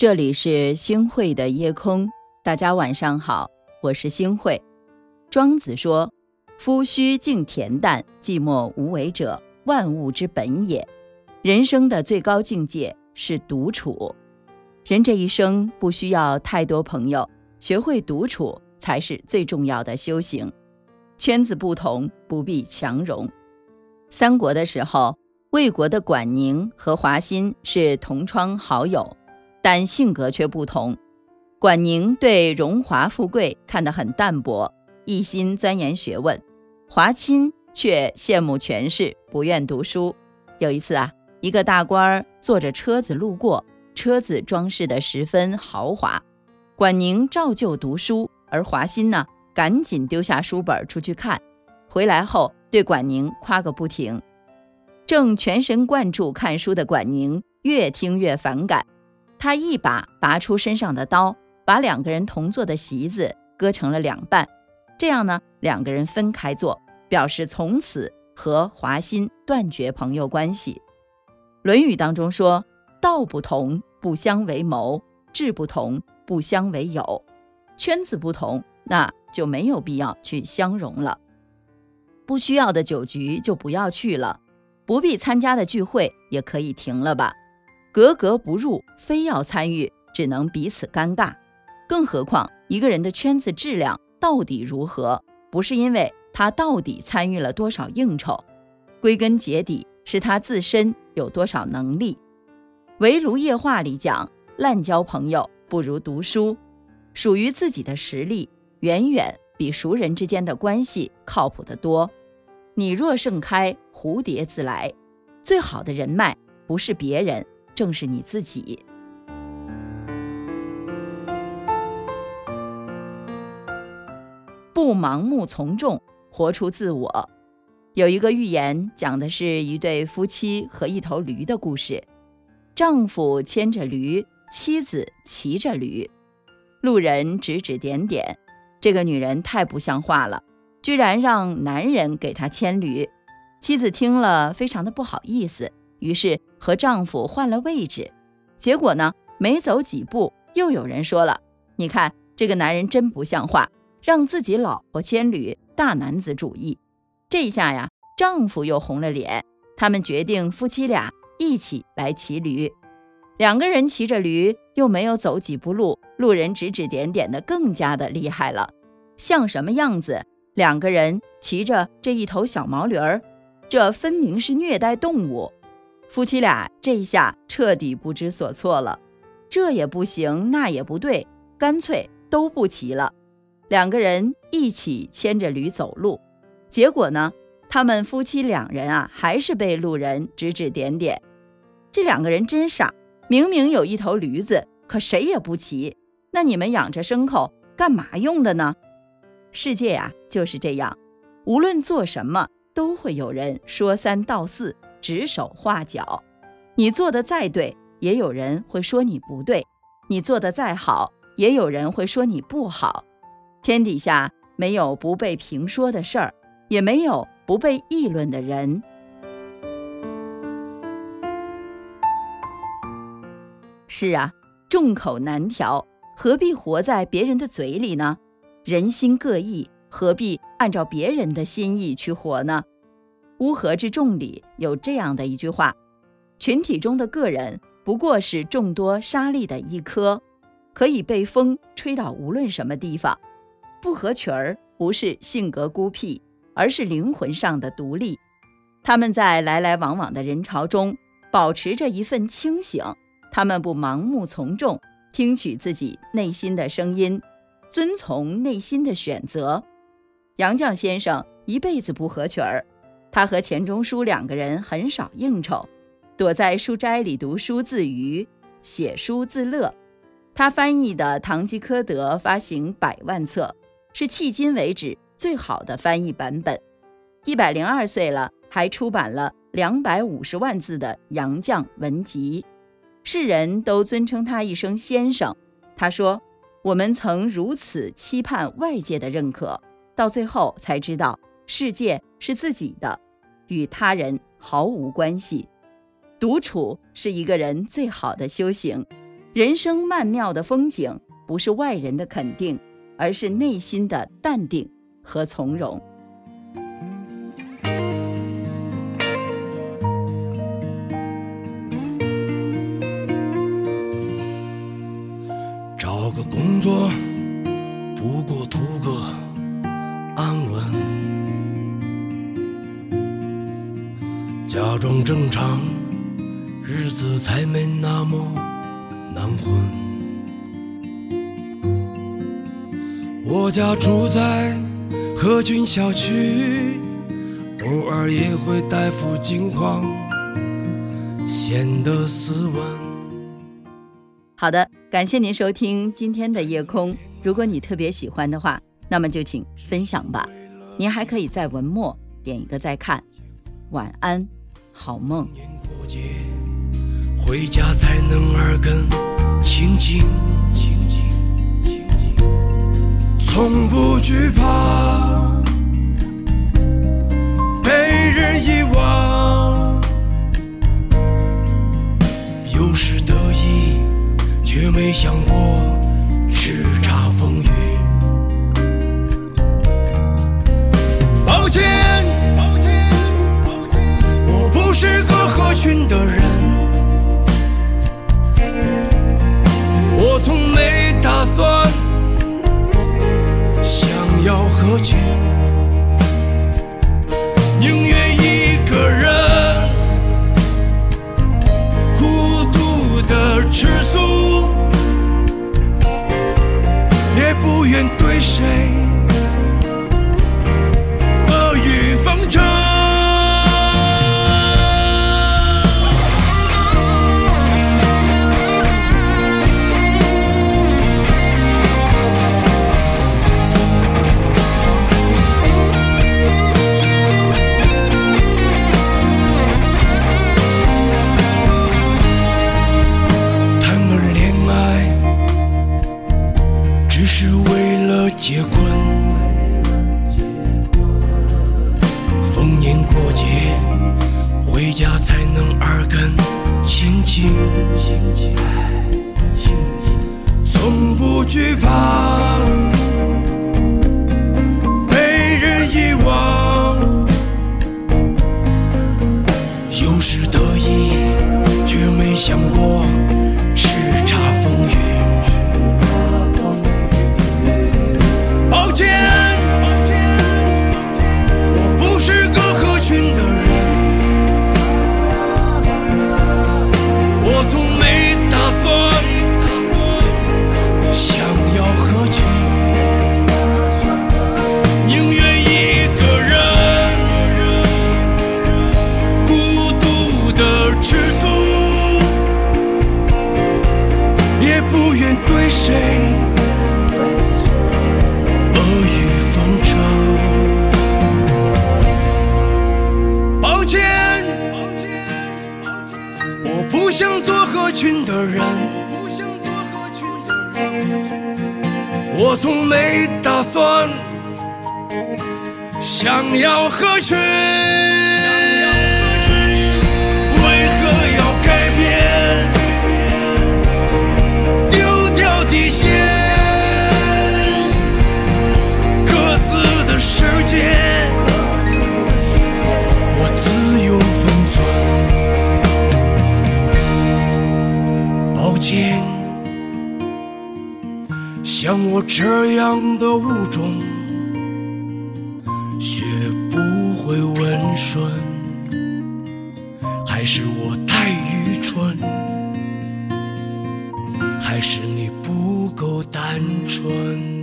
这里是星慧的夜空，大家晚上好，我是星慧。庄子说：“夫须静恬淡，寂寞无为者，万物之本也。”人生的最高境界是独处。人这一生不需要太多朋友，学会独处才是最重要的修行。圈子不同，不必强融。三国的时候，魏国的管宁和华歆是同窗好友。但性格却不同，管宁对荣华富贵看得很淡薄，一心钻研学问；华歆却羡慕权势，不愿读书。有一次啊，一个大官儿坐着车子路过，车子装饰得十分豪华。管宁照旧读书，而华歆呢，赶紧丢下书本出去看。回来后对管宁夸个不停。正全神贯注看书的管宁，越听越反感。他一把拔出身上的刀，把两个人同坐的席子割成了两半。这样呢，两个人分开坐，表示从此和华歆断绝朋友关系。《论语》当中说：“道不同，不相为谋；志不同，不相为友。”圈子不同，那就没有必要去相融了。不需要的酒局就不要去了，不必参加的聚会也可以停了吧。格格不入，非要参与，只能彼此尴尬。更何况一个人的圈子质量到底如何，不是因为他到底参与了多少应酬，归根结底是他自身有多少能力。《围炉夜话》里讲，滥交朋友不如读书。属于自己的实力，远远比熟人之间的关系靠谱得多。你若盛开，蝴蝶自来。最好的人脉不是别人。正是你自己，不盲目从众，活出自我。有一个寓言，讲的是一对夫妻和一头驴的故事。丈夫牵着驴，妻子骑着驴，路人指指点点。这个女人太不像话了，居然让男人给她牵驴。妻子听了，非常的不好意思。于是和丈夫换了位置，结果呢，没走几步，又有人说了：“你看这个男人真不像话，让自己老婆牵驴，大男子主义。”这下呀，丈夫又红了脸。他们决定夫妻俩一起来骑驴。两个人骑着驴，又没有走几步路，路人指指点点的更加的厉害了。像什么样子？两个人骑着这一头小毛驴儿，这分明是虐待动物。夫妻俩这一下彻底不知所措了，这也不行，那也不对，干脆都不骑了。两个人一起牵着驴走路，结果呢，他们夫妻两人啊，还是被路人指指点点。这两个人真傻，明明有一头驴子，可谁也不骑。那你们养着牲口干嘛用的呢？世界呀就是这样，无论做什么，都会有人说三道四。指手画脚，你做的再对，也有人会说你不对；你做的再好，也有人会说你不好。天底下没有不被评说的事儿，也没有不被议论的人。是啊，众口难调，何必活在别人的嘴里呢？人心各异，何必按照别人的心意去活呢？乌合之众里有这样的一句话：群体中的个人不过是众多沙粒的一颗，可以被风吹到无论什么地方。不合群儿不是性格孤僻，而是灵魂上的独立。他们在来来往往的人潮中保持着一份清醒，他们不盲目从众，听取自己内心的声音，遵从内心的选择。杨绛先生一辈子不合群儿。他和钱钟书两个人很少应酬，躲在书斋里读书自娱，写书自乐。他翻译的《堂吉诃德》发行百万册，是迄今为止最好的翻译版本。一百零二岁了，还出版了两百五十万字的《杨绛文集》，世人都尊称他一声先生。他说：“我们曾如此期盼外界的认可，到最后才知道。”世界是自己的，与他人毫无关系。独处是一个人最好的修行。人生曼妙的风景，不是外人的肯定，而是内心的淡定和从容。找个工作，不过图个安稳，假装正常，日子才没那么难混。我家住在和群小区，偶尔也会带副镜框，显得斯文。好的，感谢您收听今天的夜空。如果你特别喜欢的话，那么就请分享吧。您还可以在文末点一个再看。晚安，好梦。年过节回家才能耳根清净，从不惧怕被人遗忘，有时得意，却没想过愿对谁。过节回家才能耳根清净，从不惧怕被人遗忘。有时得意，却没想过没打算想要合群。这样的物种，学不会温顺，还是我太愚蠢，还是你不够单纯？